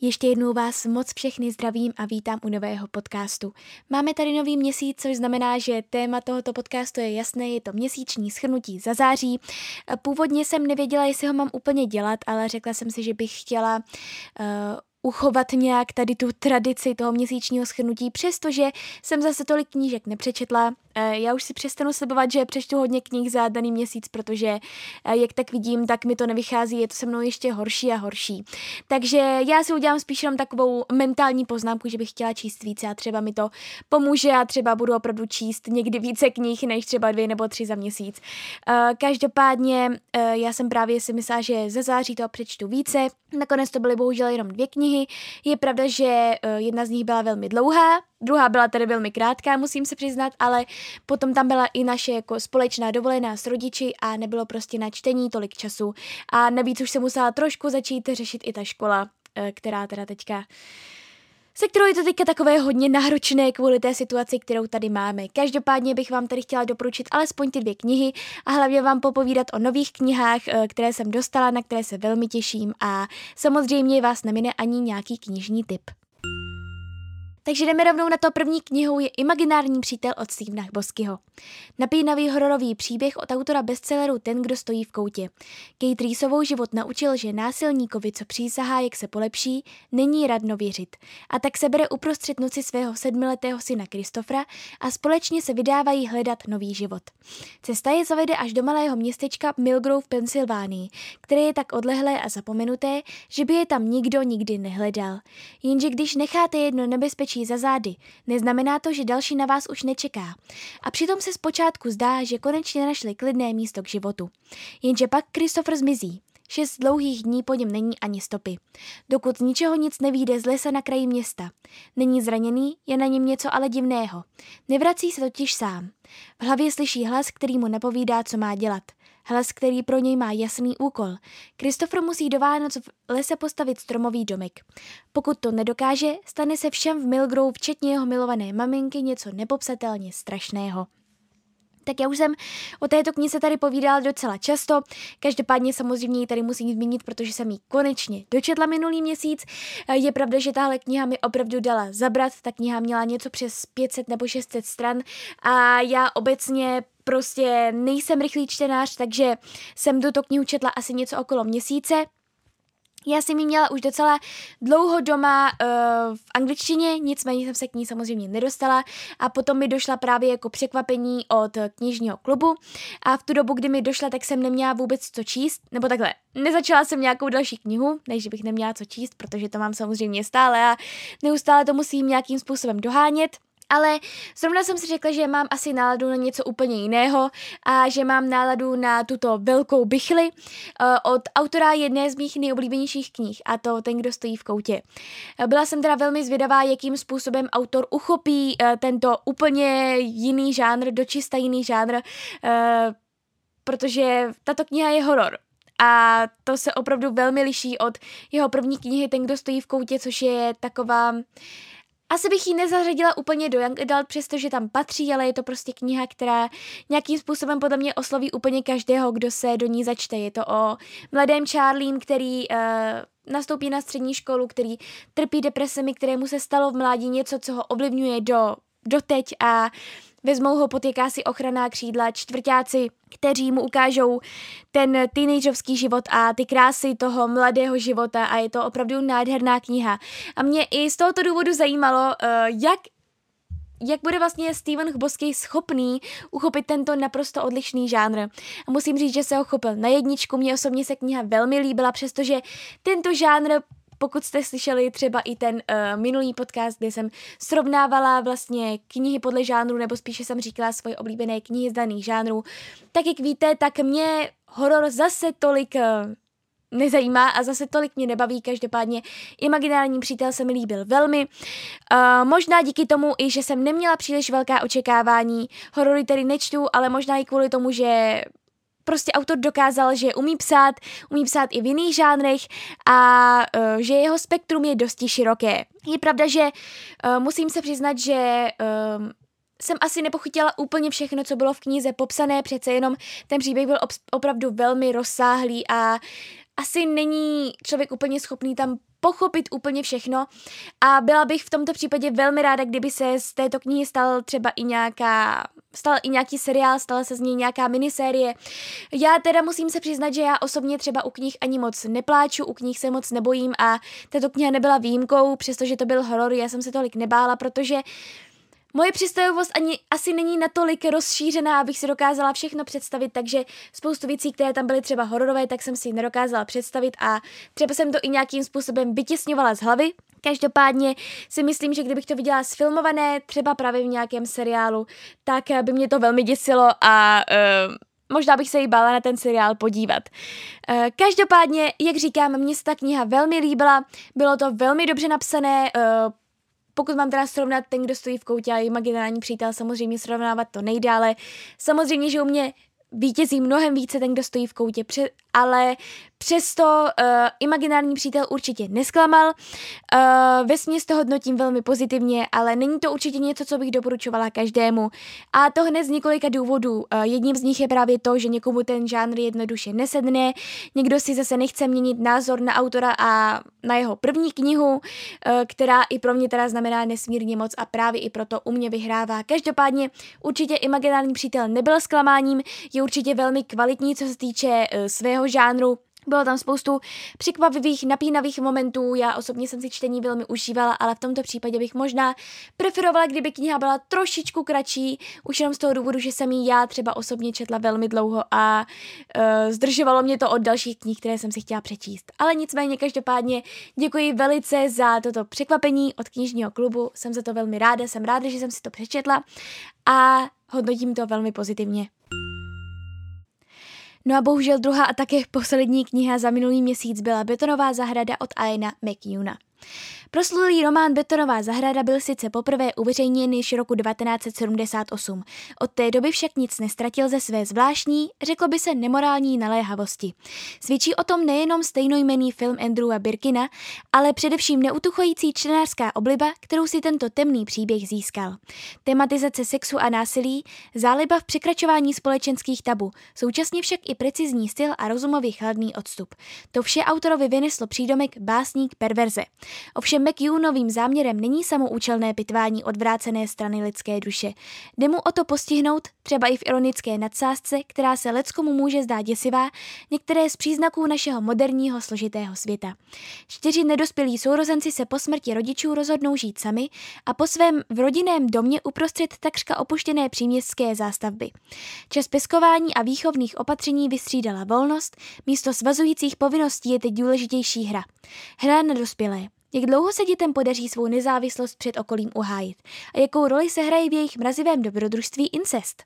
Ještě jednou vás moc všechny zdravím a vítám u nového podcastu. Máme tady nový měsíc, což znamená, že téma tohoto podcastu je jasné, je to měsíční schrnutí za září. Původně jsem nevěděla, jestli ho mám úplně dělat, ale řekla jsem si, že bych chtěla uh, uchovat nějak tady tu tradici toho měsíčního schrnutí, přestože jsem zase tolik knížek nepřečetla, Eh, já už si přestanu slibovat, že přečtu hodně knih za daný měsíc, protože eh, jak tak vidím, tak mi to nevychází, je to se mnou ještě horší a horší. Takže já si udělám spíš jenom takovou mentální poznámku, že bych chtěla číst více a třeba mi to pomůže a třeba budu opravdu číst někdy více knih než třeba dvě nebo tři za měsíc. Eh, každopádně já jsem právě si myslela, že ze září to přečtu více, nakonec to byly bohužel jenom dvě knihy. Je pravda, že jedna z nich byla velmi dlouhá, Druhá byla tedy velmi krátká, musím se přiznat, ale potom tam byla i naše jako společná dovolená s rodiči a nebylo prostě na čtení tolik času. A navíc už se musela trošku začít řešit i ta škola, eh, která teda teďka se kterou je to teďka takové hodně náročné kvůli té situaci, kterou tady máme. Každopádně bych vám tady chtěla doporučit alespoň ty dvě knihy a hlavně vám popovídat o nových knihách, eh, které jsem dostala, na které se velmi těším a samozřejmě vás nemine ani nějaký knižní tip. Takže jdeme rovnou na to první knihou je Imaginární přítel od Stevena Boskyho. Napínavý hororový příběh od autora bestselleru Ten, kdo stojí v koutě. Kate Reeseovou život naučil, že násilníkovi, co přísahá, jak se polepší, není radno věřit. A tak se bere uprostřed noci svého sedmiletého syna Kristofra a společně se vydávají hledat nový život. Cesta je zavede až do malého městečka Milgrove v Pensylvánii, které je tak odlehlé a zapomenuté, že by je tam nikdo nikdy nehledal. Jenže když necháte jedno nebezpečí otočí za zády, neznamená to, že další na vás už nečeká. A přitom se zpočátku zdá, že konečně našli klidné místo k životu. Jenže pak Christopher zmizí. Šest dlouhých dní po něm není ani stopy. Dokud z ničeho nic nevíde z lesa na kraji města. Není zraněný, je na něm něco ale divného. Nevrací se totiž sám. V hlavě slyší hlas, který mu nepovídá, co má dělat. Hlas, který pro něj má jasný úkol. Kristofer musí do Vánoc v lese postavit stromový domek. Pokud to nedokáže, stane se všem v Milgrove, včetně jeho milované maminky, něco nepopsatelně strašného. Tak já už jsem o této knize tady povídala docela často, každopádně samozřejmě ji tady musím zmínit, protože jsem ji konečně dočetla minulý měsíc. Je pravda, že tahle kniha mi opravdu dala zabrat, ta kniha měla něco přes 500 nebo 600 stran a já obecně prostě nejsem rychlý čtenář, takže jsem tuto knihu četla asi něco okolo měsíce. Já jsem ji měla už docela dlouho doma uh, v angličtině, nicméně jsem se k ní samozřejmě nedostala a potom mi došla právě jako překvapení od knižního klubu a v tu dobu, kdy mi došla, tak jsem neměla vůbec co číst, nebo takhle, nezačala jsem nějakou další knihu, než bych neměla co číst, protože to mám samozřejmě stále a neustále to musím nějakým způsobem dohánět. Ale zrovna jsem si řekla, že mám asi náladu na něco úplně jiného a že mám náladu na tuto velkou bychli uh, od autora jedné z mých nejoblíbenějších knih a to Ten, kdo stojí v koutě. Uh, byla jsem teda velmi zvědavá, jakým způsobem autor uchopí uh, tento úplně jiný žánr, dočista jiný žánr, protože tato kniha je horor. A to se opravdu velmi liší od jeho první knihy Ten, kdo stojí v koutě, což je taková asi bych ji nezařadila úplně do Young Adult, přestože tam patří, ale je to prostě kniha, která nějakým způsobem podle mě osloví úplně každého, kdo se do ní začte. Je to o mladém Charlene, který uh, nastoupí na střední školu, který trpí depresemi, kterému se stalo v mládí něco, co ho ovlivňuje do doteď a vezmou ho pod jakási ochranná křídla čtvrtáci, kteří mu ukážou ten teenagerovský život a ty krásy toho mladého života a je to opravdu nádherná kniha. A mě i z tohoto důvodu zajímalo, uh, jak jak bude vlastně Steven Chbosky schopný uchopit tento naprosto odlišný žánr. A musím říct, že se ho chopil na jedničku, mě osobně se kniha velmi líbila, přestože tento žánr pokud jste slyšeli třeba i ten uh, minulý podcast, kde jsem srovnávala vlastně knihy podle žánru, nebo spíše jsem říkala svoje oblíbené knihy z daných žánrů, tak jak víte, tak mě horor zase tolik uh, nezajímá a zase tolik mě nebaví, každopádně Imaginární přítel se mi líbil velmi. Uh, možná díky tomu i, že jsem neměla příliš velká očekávání, horory tedy nečtu, ale možná i kvůli tomu, že prostě autor dokázal, že umí psát, umí psát i v jiných žánrech a uh, že jeho spektrum je dosti široké. Je pravda, že uh, musím se přiznat, že uh, jsem asi nepochytila úplně všechno, co bylo v knize popsané, přece jenom ten příběh byl opravdu velmi rozsáhlý a asi není člověk úplně schopný tam pochopit úplně všechno a byla bych v tomto případě velmi ráda, kdyby se z této knihy stal třeba i nějaká stal i nějaký seriál, stala se z něj nějaká minisérie. Já teda musím se přiznat, že já osobně třeba u knih ani moc nepláču, u knih se moc nebojím a tato kniha nebyla výjimkou, přestože to byl horor, já jsem se tolik nebála, protože Moje představivost ani asi není natolik rozšířená, abych si dokázala všechno představit, takže spoustu věcí, které tam byly třeba hororové, tak jsem si nedokázala představit a třeba jsem to i nějakým způsobem vytěsňovala z hlavy. Každopádně si myslím, že kdybych to viděla sfilmované, třeba právě v nějakém seriálu, tak by mě to velmi děsilo a uh, možná bych se jí bála na ten seriál podívat. Uh, každopádně, jak říkám, mně se ta kniha velmi líbila, bylo to velmi dobře napsané, pokud mám teda srovnat ten, kdo stojí v koutě a imaginární přítel, samozřejmě srovnávat to nejde, ale samozřejmě, že u mě vítězí mnohem více ten, kdo stojí v koutě, ale Přesto uh, imaginární přítel určitě nesklamal. Uh, ve směs to hodnotím velmi pozitivně, ale není to určitě něco, co bych doporučovala každému. A to hned z několika důvodů. Uh, jedním z nich je právě to, že někomu ten žánr jednoduše nesedne, někdo si zase nechce měnit názor na autora a na jeho první knihu, uh, která i pro mě teda znamená nesmírně moc a právě i proto u mě vyhrává. Každopádně určitě imaginární přítel nebyl zklamáním, je určitě velmi kvalitní, co se týče uh, svého žánru bylo tam spoustu překvapivých, napínavých momentů, já osobně jsem si čtení velmi užívala, ale v tomto případě bych možná preferovala, kdyby kniha byla trošičku kratší, už jenom z toho důvodu, že jsem ji já třeba osobně četla velmi dlouho a uh, zdržovalo mě to od dalších knih, které jsem si chtěla přečíst. Ale nicméně každopádně děkuji velice za toto překvapení od knižního klubu, jsem za to velmi ráda, jsem ráda, že jsem si to přečetla a hodnotím to velmi pozitivně. No a bohužel druhá a také poslední kniha za minulý měsíc byla Betonová zahrada od Aina McEwana. Proslulý román Betonová zahrada byl sice poprvé uveřejněn již roku 1978. Od té doby však nic nestratil ze své zvláštní, řeklo by se nemorální naléhavosti. Svědčí o tom nejenom stejnojmený film Andrewa Birkina, ale především neutuchující čtenářská obliba, kterou si tento temný příběh získal. Tematizace sexu a násilí, záliba v překračování společenských tabu, současně však i precizní styl a rozumový chladný odstup. To vše autorovi vyneslo přídomek básník perverze. Ovšem McEwanovým záměrem není samoučelné pitvání odvrácené strany lidské duše. Jde mu o to postihnout, třeba i v ironické nadsázce, která se leckomu může zdát děsivá, některé z příznaků našeho moderního složitého světa. Čtyři nedospělí sourozenci se po smrti rodičů rozhodnou žít sami a po svém v rodinném domě uprostřed takřka opuštěné příměstské zástavby. Čas peskování a výchovných opatření vystřídala volnost, místo svazujících povinností je teď důležitější hra. Hra na dospělé. Jak dlouho se dětem podaří svou nezávislost před okolím uhájit a jakou roli se hraje v jejich mrazivém dobrodružství incest?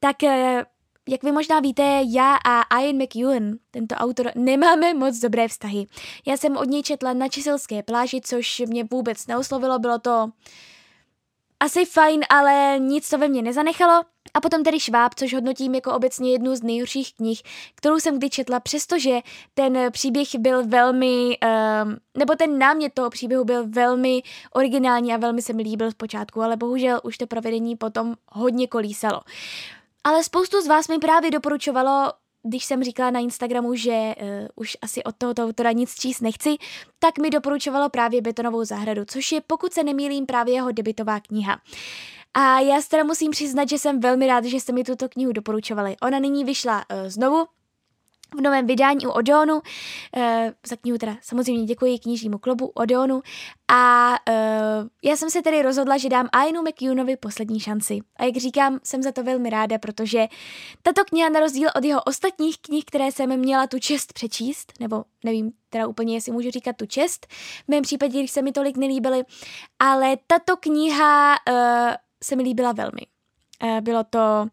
Tak eh, jak vy možná víte, já a Ian McEwan, tento autor, nemáme moc dobré vztahy. Já jsem od něj četla na Čiselské pláži, což mě vůbec neoslovilo, bylo to asi fajn, ale nic to ve mně nezanechalo. A potom tedy Šváb, což hodnotím jako obecně jednu z nejhorších knih, kterou jsem kdy četla, přestože ten příběh byl velmi, um, nebo ten námět toho příběhu byl velmi originální a velmi se mi líbil zpočátku, ale bohužel už to provedení potom hodně kolísalo. Ale spoustu z vás mi právě doporučovalo když jsem říkala na Instagramu, že uh, už asi od tohoto autora nic číst nechci, tak mi doporučovalo právě Betonovou zahradu, což je, pokud se nemýlím, právě jeho debitová kniha. A já se teda musím přiznat, že jsem velmi ráda, že jste mi tuto knihu doporučovali. Ona nyní vyšla uh, znovu, v novém vydání u Odeonu. E, za knihu teda samozřejmě děkuji knižnímu klubu Odeonu. A e, já jsem se tedy rozhodla, že dám Ainu McEwanovi poslední šanci. A jak říkám, jsem za to velmi ráda, protože tato kniha na rozdíl od jeho ostatních knih, které jsem měla tu čest přečíst, nebo nevím teda úplně, jestli můžu říkat tu čest, v mém případě, když se mi tolik nelíbily, ale tato kniha e, se mi líbila velmi. E, bylo to,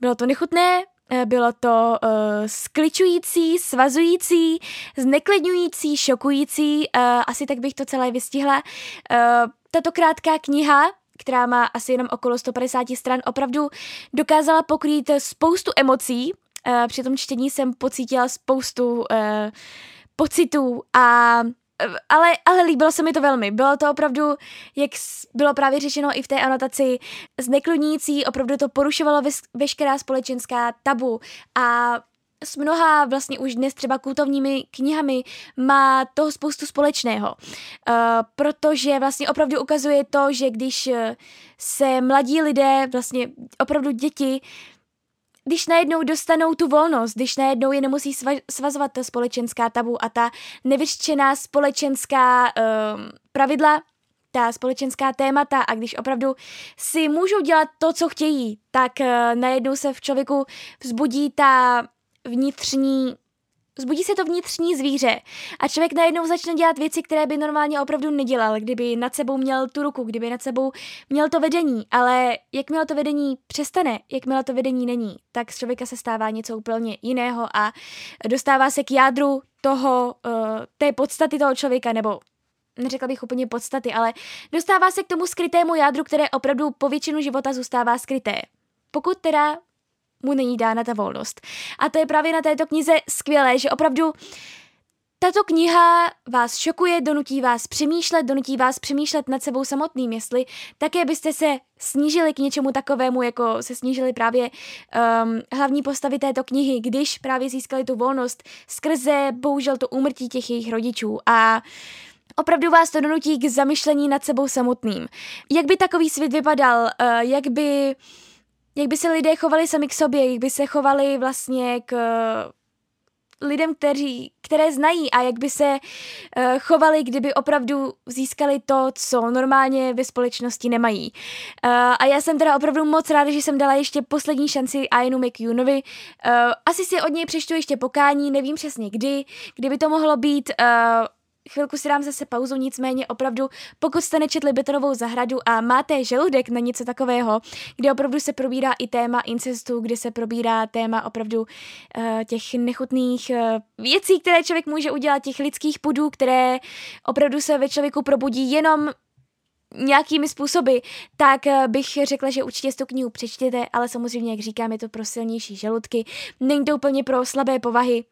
bylo to nechutné, Eh, bylo to uh, skličující, svazující, zneklidňující, šokující, uh, asi tak bych to celé vystihla. Uh, tato krátká kniha, která má asi jenom okolo 150 stran, opravdu dokázala pokrýt spoustu emocí. Uh, při tom čtení jsem pocítila spoustu uh, pocitů a ale, ale líbilo se mi to velmi. Bylo to opravdu, jak bylo právě řešeno i v té anotaci, zneklidňující, opravdu to porušovalo veš- veškerá společenská tabu a s mnoha vlastně už dnes třeba kultovními knihami má toho spoustu společného. Uh, protože vlastně opravdu ukazuje to, že když se mladí lidé, vlastně opravdu děti, když najednou dostanou tu volnost, když najednou je nemusí svazovat ta společenská tabu a ta nevyřčená společenská uh, pravidla, ta společenská témata a když opravdu si můžou dělat to, co chtějí, tak uh, najednou se v člověku vzbudí ta vnitřní Zbudí se to vnitřní zvíře a člověk najednou začne dělat věci, které by normálně opravdu nedělal, kdyby nad sebou měl tu ruku, kdyby nad sebou měl to vedení, ale jakmile to vedení přestane, jakmile to vedení není, tak z člověka se stává něco úplně jiného a dostává se k jádru toho, uh, té podstaty toho člověka, nebo neřekla bych úplně podstaty, ale dostává se k tomu skrytému jádru, které opravdu po většinu života zůstává skryté. Pokud teda mu není dána ta volnost. A to je právě na této knize skvělé, že opravdu tato kniha vás šokuje, donutí vás přemýšlet, donutí vás přemýšlet nad sebou samotným, jestli také byste se snížili k něčemu takovému, jako se snížili právě um, hlavní postavy této knihy, když právě získali tu volnost skrze bohužel to úmrtí těch jejich rodičů a Opravdu vás to donutí k zamyšlení nad sebou samotným. Jak by takový svět vypadal, uh, jak by jak by se lidé chovali sami k sobě, jak by se chovali vlastně k lidem, kteří, které znají a jak by se uh, chovali, kdyby opravdu získali to, co normálně ve společnosti nemají. Uh, a já jsem teda opravdu moc ráda, že jsem dala ještě poslední šanci Ianu McEwenovi. Uh, asi si od něj přečtu ještě pokání, nevím přesně kdy, kdyby to mohlo být... Uh, chvilku si dám zase pauzu, nicméně opravdu, pokud jste nečetli Betonovou zahradu a máte žaludek na něco takového, kde opravdu se probírá i téma incestu, kde se probírá téma opravdu uh, těch nechutných uh, věcí, které člověk může udělat, těch lidských pudů, které opravdu se ve člověku probudí jenom nějakými způsoby, tak eh, bych řekla, že určitě tu knihu přečtěte, ale samozřejmě, jak říkám, je to pro silnější žaludky. Není to úplně pro slabé povahy,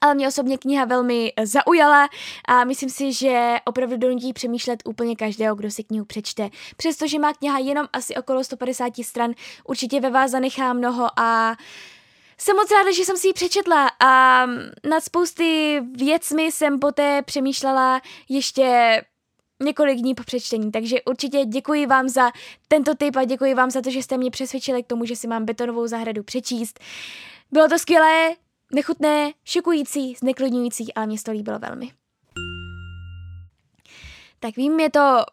ale mě osobně kniha velmi eh, zaujala a myslím si, že opravdu donutí přemýšlet úplně každého, kdo si knihu přečte. Přestože má kniha jenom asi okolo 150 stran, určitě ve vás zanechá mnoho a jsem moc ráda, že jsem si ji přečetla a nad spousty věcmi jsem poté přemýšlela ještě několik dní po přečtení, takže určitě děkuji vám za tento tip a děkuji vám za to, že jste mě přesvědčili k tomu, že si mám betonovou zahradu přečíst. Bylo to skvělé, Nechutné, šokující, zneklidňující, ale mě to líbilo velmi. Tak vím, je to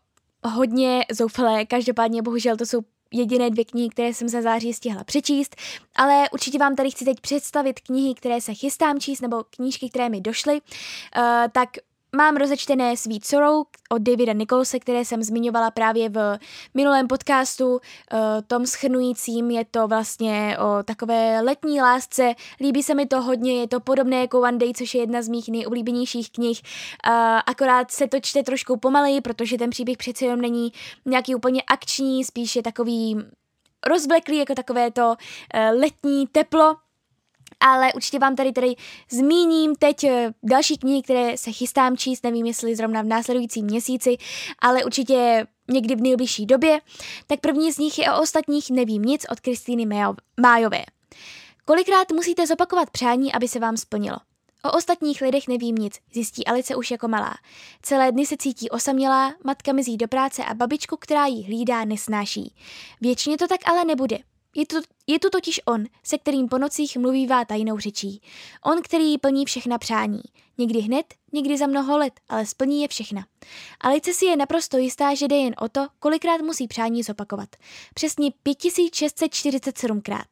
hodně zoufalé, každopádně bohužel to jsou jediné dvě knihy, které jsem za září stihla přečíst, ale určitě vám tady chci teď představit knihy, které se chystám číst, nebo knížky, které mi došly. Uh, tak Mám rozečtené Sweet Sorrow od Davida Nicholse, které jsem zmiňovala právě v minulém podcastu. Eh, tom schrnujícím je to vlastně o takové letní lásce. Líbí se mi to hodně, je to podobné jako One Day, což je jedna z mých nejoblíbenějších knih. Eh, akorát se to čte trošku pomaleji, protože ten příběh přece jenom není nějaký úplně akční, spíš je takový rozvleklý, jako takové to eh, letní teplo ale určitě vám tady tady zmíním teď eh, další knihy, které se chystám číst, nevím jestli zrovna v následujícím měsíci, ale určitě někdy v nejbližší době. Tak první z nich je o ostatních nevím nic od Kristýny Májové. Kolikrát musíte zopakovat přání, aby se vám splnilo? O ostatních lidech nevím nic, zjistí Alice už jako malá. Celé dny se cítí osamělá, matka mizí do práce a babičku, která ji hlídá, nesnáší. Většině to tak ale nebude. Je tu, je tu totiž on, se kterým po nocích mluvívá tajnou řečí. On, který plní všechna přání. Někdy hned, někdy za mnoho let, ale splní je všechna. Alice si je naprosto jistá, že jde jen o to, kolikrát musí přání zopakovat. Přesně 5647krát.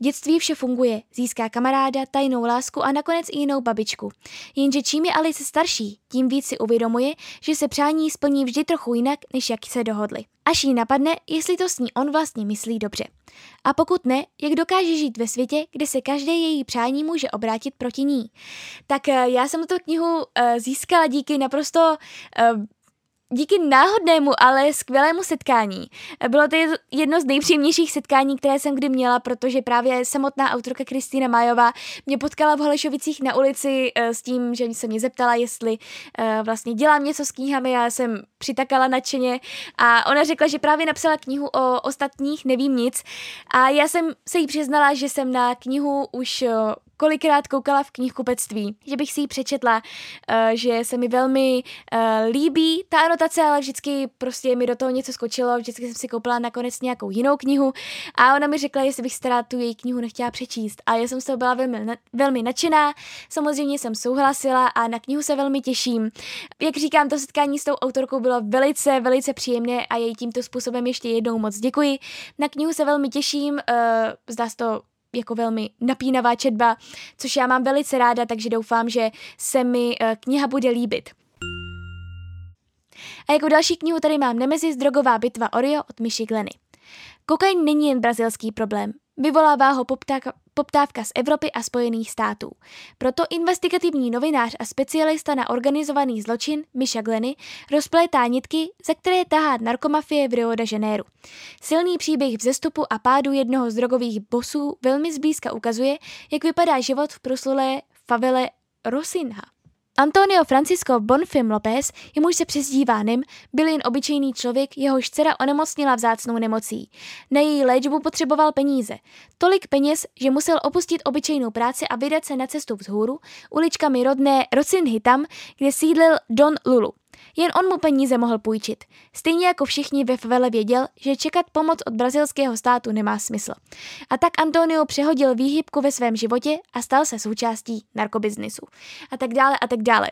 V dětství vše funguje, získá kamaráda, tajnou lásku a nakonec i jinou babičku. Jenže čím je Alice starší, tím víc si uvědomuje, že se přání splní vždy trochu jinak, než jak se dohodli. Až jí napadne, jestli to s ní on vlastně myslí dobře. A pokud smutné, jak dokáže žít ve světě, kde se každé její přání může obrátit proti ní. Tak eh, já jsem tu knihu eh, získala díky naprosto díky náhodnému, ale skvělému setkání. Bylo to jedno z nejpříjemnějších setkání, které jsem kdy měla, protože právě samotná autorka Kristýna Majová mě potkala v Holešovicích na ulici eh, s tím, že se mě zeptala, jestli eh, vlastně dělám něco s knihami, já jsem přitakala nadšeně a ona řekla, že právě napsala knihu o ostatních, nevím nic a já jsem se jí přiznala, že jsem na knihu už eh, kolikrát koukala v knihkupectví, že bych si ji přečetla, uh, že se mi velmi uh, líbí ta anotace, ale vždycky prostě mi do toho něco skočilo, vždycky jsem si koupila nakonec nějakou jinou knihu a ona mi řekla, jestli bych stará tu její knihu nechtěla přečíst a já jsem z toho byla velmi, velmi nadšená, samozřejmě jsem souhlasila a na knihu se velmi těším. Jak říkám, to setkání s tou autorkou bylo velice, velice příjemné a jej tímto způsobem ještě jednou moc děkuji. Na knihu se velmi těším, uh, zdá se to jako velmi napínavá četba, což já mám velice ráda, takže doufám, že se mi eh, kniha bude líbit. A jako další knihu tady mám Nemesis drogová bitva Oreo od Myši Gleny. Kokain není jen brazilský problém. Vyvolává ho poptávka, poptávka z Evropy a Spojených států. Proto investigativní novinář a specialista na organizovaný zločin Misha Glenny rozplétá nitky, za které tahá narkomafie v Rio de Janeiro. Silný příběh vzestupu a pádu jednoho z drogových bosů velmi zblízka ukazuje, jak vypadá život v proslulé favele Rosinha. Antonio Francisco Bonfim López, jemuž se přezdívá Nim, byl jen obyčejný člověk, jehož dcera onemocnila vzácnou nemocí. Na její léčbu potřeboval peníze. Tolik peněz, že musel opustit obyčejnou práci a vydat se na cestu vzhůru, uličkami rodné Rocinhy tam, kde sídlil Don Lulu. Jen on mu peníze mohl půjčit. Stejně jako všichni ve favele věděl, že čekat pomoc od brazilského státu nemá smysl. A tak Antonio přehodil výhybku ve svém životě a stal se součástí narkobiznisu. A tak dále a tak dále.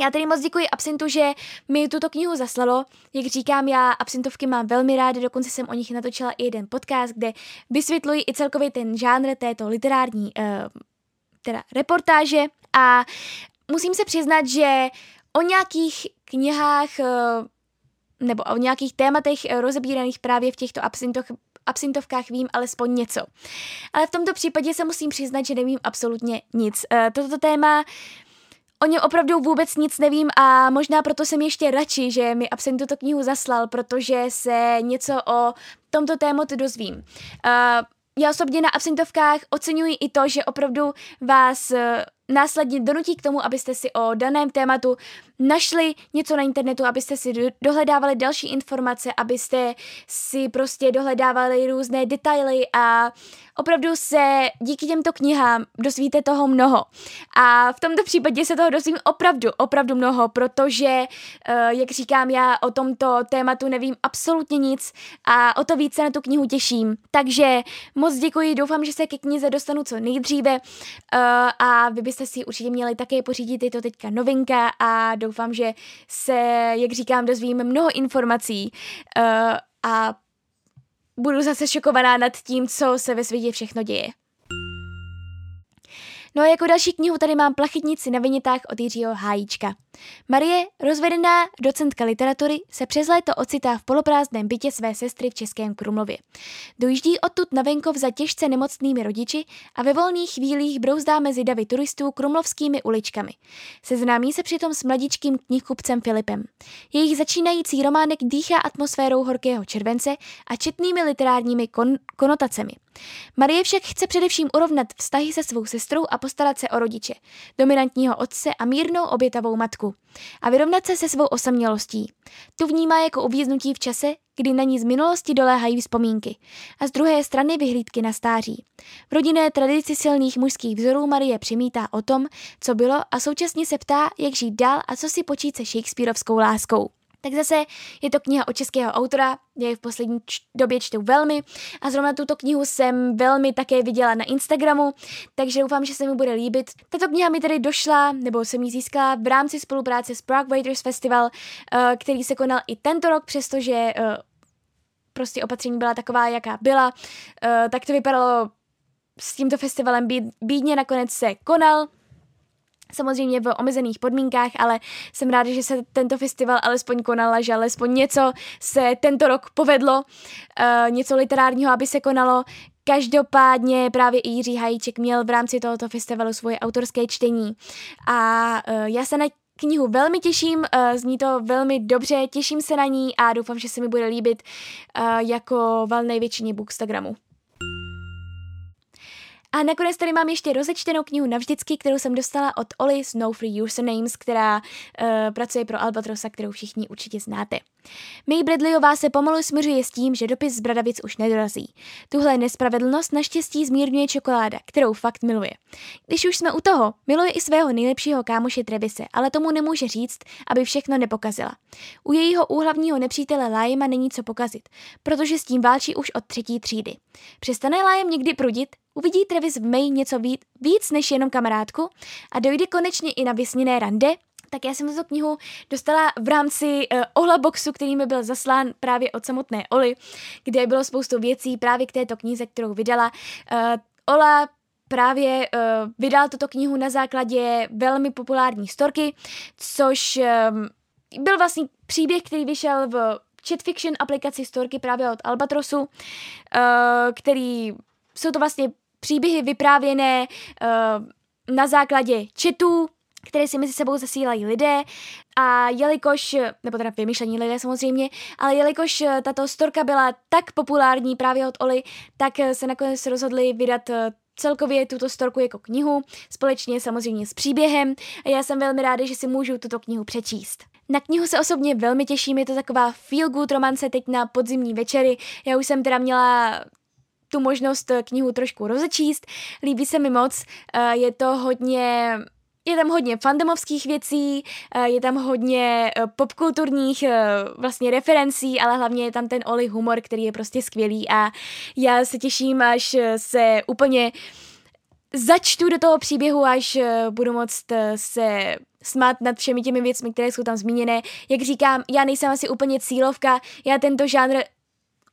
Já tedy moc děkuji Absintu, že mi tuto knihu zaslalo. Jak říkám, já Absintovky mám velmi ráda, dokonce jsem o nich natočila i jeden podcast, kde vysvětluji i celkově ten žánr této literární uh, teda reportáže a musím se přiznat, že o nějakých knihách eh, nebo o nějakých tématech eh, rozebíraných právě v těchto absintoch, absintovkách vím alespoň něco. Ale v tomto případě se musím přiznat, že nevím absolutně nic. Eh, toto téma O něm opravdu vůbec nic nevím a možná proto jsem ještě radši, že mi absent tuto knihu zaslal, protože se něco o tomto tématu dozvím. Uh, já osobně na absentovkách oceňuji i to, že opravdu vás následně donutí k tomu, abyste si o daném tématu našli něco na internetu, abyste si dohledávali další informace, abyste si prostě dohledávali různé detaily a opravdu se díky těmto knihám dozvíte toho mnoho. A v tomto případě se toho dozvím opravdu, opravdu mnoho, protože, eh, jak říkám, já o tomto tématu nevím absolutně nic a o to více na tu knihu těším. Takže moc děkuji, doufám, že se ke knize dostanu co nejdříve eh, a vy byste si určitě měli také pořídit, je to teďka novinka a doufám, že se, jak říkám, dozvím mnoho informací uh, a budu zase šokovaná nad tím, co se ve světě všechno děje. No a jako další knihu tady mám Plachytnici na vinitách od Jiřího Hájíčka. Marie, rozvedená docentka literatury, se přes léto ocitá v poloprázdném bytě své sestry v Českém Krumlově. Dojíždí odtud na venkov za těžce nemocnými rodiči a ve volných chvílích brouzdá mezi davy turistů krumlovskými uličkami. Seznámí se přitom s mladičkým knihkupcem Filipem. Jejich začínající románek dýchá atmosférou horkého července a četnými literárními kon- konotacemi. Marie však chce především urovnat vztahy se svou sestrou a postarat se o rodiče, dominantního otce a mírnou obětavou matku. A vyrovnat se se svou osamělostí. Tu vnímá jako uvěznutí v čase, kdy na ní z minulosti doléhají vzpomínky. A z druhé strany vyhlídky na stáří. V rodinné tradici silných mužských vzorů Marie přimítá o tom, co bylo a současně se ptá, jak žít dál a co si počít se Shakespeareovskou láskou tak zase je to kniha od českého autora, je v poslední č- době čtu velmi a zrovna tuto knihu jsem velmi také viděla na Instagramu, takže doufám, že se mi bude líbit. Tato kniha mi tedy došla, nebo jsem ji získala v rámci spolupráce s Prague Writers Festival, uh, který se konal i tento rok, přestože uh, prostě opatření byla taková, jaká byla, uh, tak to vypadalo s tímto festivalem bídně nakonec se konal, samozřejmě v omezených podmínkách, ale jsem ráda, že se tento festival alespoň konala, že alespoň něco se tento rok povedlo, uh, něco literárního, aby se konalo. Každopádně právě i Jiří Hajíček měl v rámci tohoto festivalu svoje autorské čtení a uh, já se na knihu velmi těším, uh, zní to velmi dobře, těším se na ní a doufám, že se mi bude líbit jako valné většině Bookstagramu. A nakonec tady mám ještě rozečtenou knihu navždycky, kterou jsem dostala od Oli z No Free Usernames, která uh, pracuje pro Albatrosa, kterou všichni určitě znáte. May Bradleyová se pomalu směřuje s tím, že dopis z Bradavic už nedorazí. Tuhle nespravedlnost naštěstí zmírňuje čokoláda, kterou fakt miluje. Když už jsme u toho, miluje i svého nejlepšího kámoše Trevise, ale tomu nemůže říct, aby všechno nepokazila. U jejího úhlavního nepřítele Lájema není co pokazit, protože s tím válčí už od třetí třídy. Přestane Lájem někdy prudit, uvidí Travis v May něco víc, víc než jenom kamarádku a dojde konečně i na vysněné rande, tak já jsem tuto knihu dostala v rámci uh, Ohla boxu, který mi byl zaslán právě od samotné Oli, kde bylo spoustu věcí právě k této knize, kterou vydala. Uh, Ola právě uh, vydal tuto knihu na základě velmi populární storky, což um, byl vlastně příběh, který vyšel v chat fiction aplikaci storky právě od Albatrosu, uh, který jsou to vlastně příběhy vyprávěné uh, na základě četů, které si mezi sebou zasílají lidé a jelikož, nebo teda vymyšlení lidé samozřejmě, ale jelikož tato storka byla tak populární právě od Oli, tak se nakonec rozhodli vydat eh, celkově tuto storku jako knihu, společně samozřejmě s příběhem a já jsem velmi ráda, že si můžu tuto knihu přečíst. Na knihu se osobně velmi těším, je to taková feel good romance teď na podzimní večery. Já už jsem teda měla tu možnost knihu trošku rozečíst, líbí se mi moc, eh, je to hodně je tam hodně fandomovských věcí, eh, je tam hodně eh, popkulturních eh, vlastně referencí, ale hlavně je tam ten Oli humor, který je prostě skvělý a já se těším, až se úplně začtu do toho příběhu, až budu moct se smát nad všemi těmi věcmi, které jsou tam zmíněné. Jak říkám, já nejsem asi úplně cílovka, já tento žánr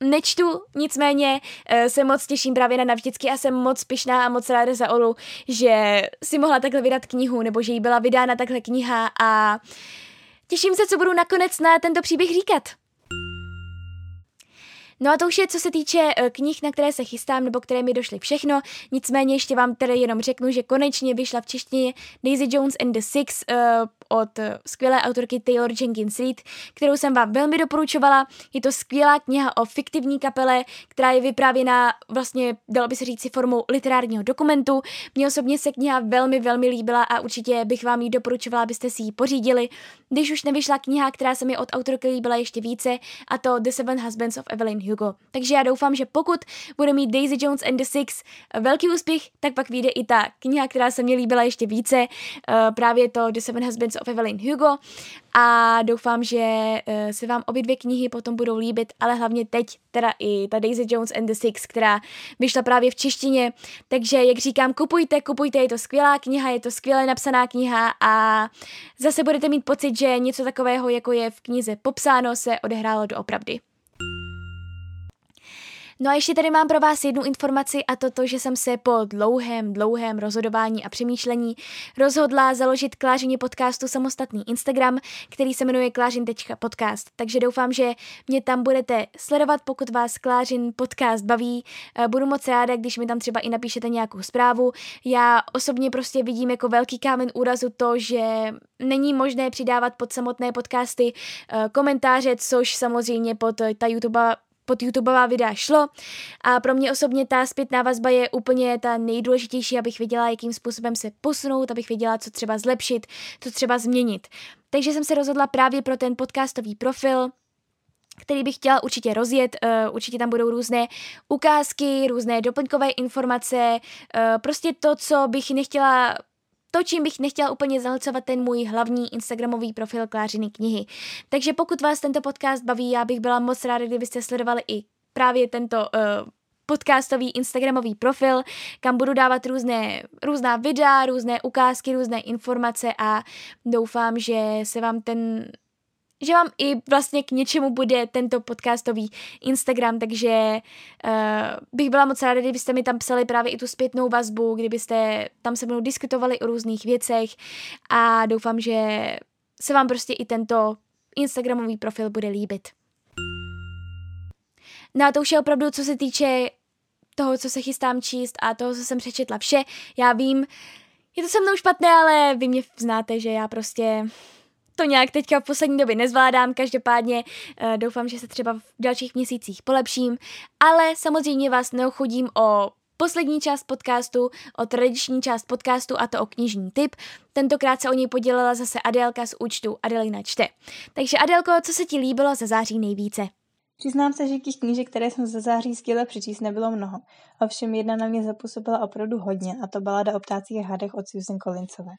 nečtu, nicméně uh, se moc těším právě na navždycky a jsem moc pišná a moc ráda za Olu, že si mohla takhle vydat knihu, nebo že jí byla vydána takhle kniha a těším se, co budu nakonec na tento příběh říkat. No a to už je, co se týče uh, knih, na které se chystám, nebo které mi došly všechno. Nicméně ještě vám tedy jenom řeknu, že konečně vyšla v češtině Daisy Jones and the Six uh, od skvělé autorky Taylor Jenkins Reid, kterou jsem vám velmi doporučovala. Je to skvělá kniha o fiktivní kapele, která je vyprávěna vlastně, dalo by se říct, formou literárního dokumentu. Mně osobně se kniha velmi, velmi líbila a určitě bych vám ji doporučovala, abyste si ji pořídili. Když už nevyšla kniha, která se mi od autorky líbila ještě více, a to The Seven Husbands of Evelyn Hugo. Takže já doufám, že pokud bude mít Daisy Jones and the Six velký úspěch, tak pak vyjde i ta kniha, která se mi líbila ještě více, uh, právě to The Seven Husbands of Evelyn Hugo a doufám, že uh, se vám obě dvě knihy potom budou líbit, ale hlavně teď teda i ta Daisy Jones and the Six, která vyšla právě v češtině, takže jak říkám, kupujte, kupujte, je to skvělá kniha, je to skvěle napsaná kniha a zase budete mít pocit, že něco takového, jako je v knize popsáno, se odehrálo doopravdy. No a ještě tady mám pro vás jednu informaci a to to, že jsem se po dlouhém, dlouhém rozhodování a přemýšlení rozhodla založit Klářině podcastu samostatný Instagram, který se jmenuje klářin.podcast. Takže doufám, že mě tam budete sledovat, pokud vás Klářin podcast baví. Eh, budu moc ráda, když mi tam třeba i napíšete nějakou zprávu. Já osobně prostě vidím jako velký kámen úrazu to, že není možné přidávat pod samotné podcasty eh, komentáře, což samozřejmě pod ta YouTube pod YouTubeová videa šlo a pro mě osobně ta zpětná vazba je úplně ta nejdůležitější, abych věděla, jakým způsobem se posunout, abych věděla, co třeba zlepšit, co třeba změnit. Takže jsem se rozhodla právě pro ten podcastový profil, který bych chtěla určitě rozjet. Uh, určitě tam budou různé ukázky, různé doplňkové informace, uh, prostě to, co bych nechtěla to, čím bych nechtěla úplně zahlcovat ten můj hlavní Instagramový profil Klářiny knihy. Takže pokud vás tento podcast baví, já bych byla moc ráda, kdybyste sledovali i právě tento uh, podcastový Instagramový profil, kam budu dávat různé, různá videa, různé ukázky, různé informace a doufám, že se vám ten že vám i vlastně k něčemu bude tento podcastový Instagram, takže uh, bych byla moc ráda, kdybyste mi tam psali právě i tu zpětnou vazbu, kdybyste tam se mnou diskutovali o různých věcech a doufám, že se vám prostě i tento Instagramový profil bude líbit. No a to už je opravdu, co se týče toho, co se chystám číst a toho, co jsem přečetla vše. Já vím, je to se mnou špatné, ale vy mě znáte, že já prostě to nějak teďka v poslední době nezvládám, každopádně uh, doufám, že se třeba v dalších měsících polepším, ale samozřejmě vás neochodím o poslední část podcastu, o tradiční část podcastu a to o knižní tip. Tentokrát se o něj podělila zase Adélka z účtu Adelina čte. Takže Adelko, co se ti líbilo za září nejvíce? Přiznám se, že těch knížek, které jsem za září stihla přečíst, nebylo mnoho. Ovšem jedna na mě zapůsobila opravdu hodně, a to balada o ptácích hadech od Susan Collinsové.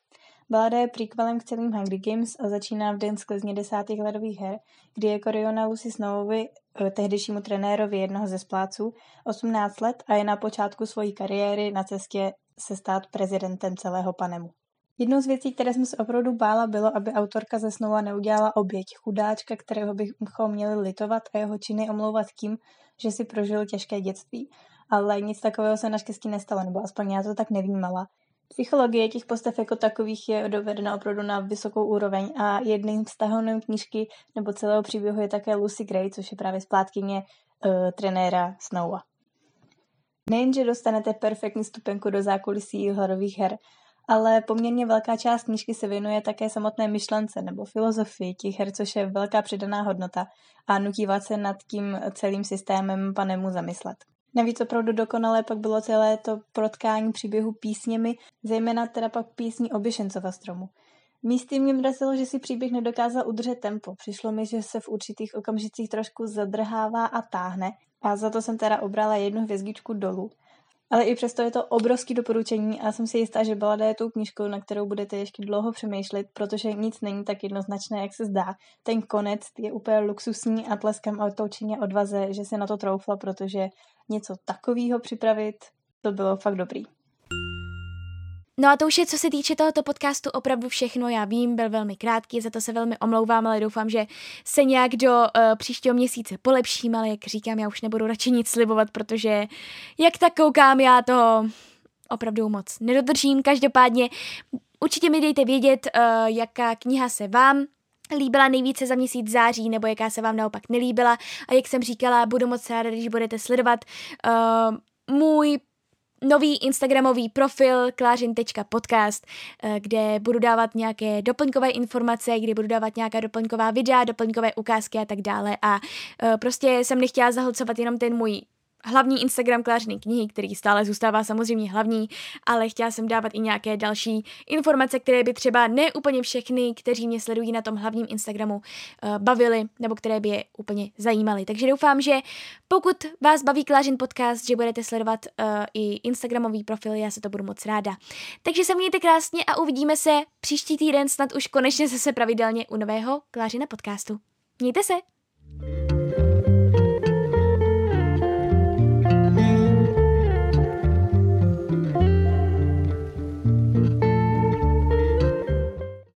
Balada je příkvalem k celým Hungry Games a začíná v den sklizně desátých ledových her, kdy je Koriona Lucy Snowovi, eh, tehdejšímu trenérovi jednoho ze spláců, 18 let a je na počátku své kariéry na cestě se stát prezidentem celého panemu. Jednou z věcí, které jsem se opravdu bála, bylo, aby autorka ze Snova neudělala oběť, chudáčka, kterého bychom měli litovat a jeho činy omlouvat tím, že si prožil těžké dětství. Ale nic takového se naštěstí nestalo, nebo aspoň já to tak nevnímala. Psychologie těch postav jako takových je dovedena opravdu na vysokou úroveň a jedným z tahonem knížky nebo celého příběhu je také Lucy Gray, což je právě splátkyně uh, trenéra Snowa. Nejenže dostanete perfektní stupenku do zákulisí horových her, ale poměrně velká část knížky se věnuje také samotné myšlence nebo filozofii těch her, což je velká přidaná hodnota a nutí vás se nad tím celým systémem panemu zamyslet. Navíc opravdu dokonalé pak bylo celé to protkání příběhu písněmi, zejména teda pak písní Obyšencova stromu. Místy mě mrazilo, že si příběh nedokázal udržet tempo. Přišlo mi, že se v určitých okamžicích trošku zadrhává a táhne a za to jsem teda obrala jednu hvězdičku dolů. Ale i přesto je to obrovský doporučení a jsem si jistá, že balada je tou knížkou, na kterou budete ještě dlouho přemýšlet, protože nic není tak jednoznačné, jak se zdá. Ten konec je úplně luxusní a tleskám autočině odvaze, že se na to troufla, protože něco takového připravit, to bylo fakt dobrý. No a to už je, co se týče tohoto podcastu, opravdu všechno. Já vím, byl velmi krátký, za to se velmi omlouvám, ale doufám, že se nějak do uh, příštího měsíce polepším, ale jak říkám, já už nebudu radši nic slibovat, protože jak tak koukám, já to opravdu moc nedodržím. Každopádně určitě mi dejte vědět, uh, jaká kniha se vám líbila nejvíce za měsíc září, nebo jaká se vám naopak nelíbila. A jak jsem říkala, budu moc ráda, když budete sledovat uh, můj nový Instagramový profil klářin.podcast, eh, kde budu dávat nějaké doplňkové informace, kde budu dávat nějaká doplňková videa, doplňkové ukázky a tak dále. A eh, prostě jsem nechtěla zahlcovat jenom ten můj hlavní Instagram klářiny knihy, který stále zůstává samozřejmě hlavní, ale chtěla jsem dávat i nějaké další informace, které by třeba ne úplně všechny, kteří mě sledují na tom hlavním Instagramu, uh, bavily, nebo které by je úplně zajímaly. Takže doufám, že pokud vás baví Klářin podcast, že budete sledovat uh, i Instagramový profil, já se to budu moc ráda. Takže se mějte krásně a uvidíme se příští týden snad už konečně zase pravidelně u nového Klářina podcastu. Mějte se!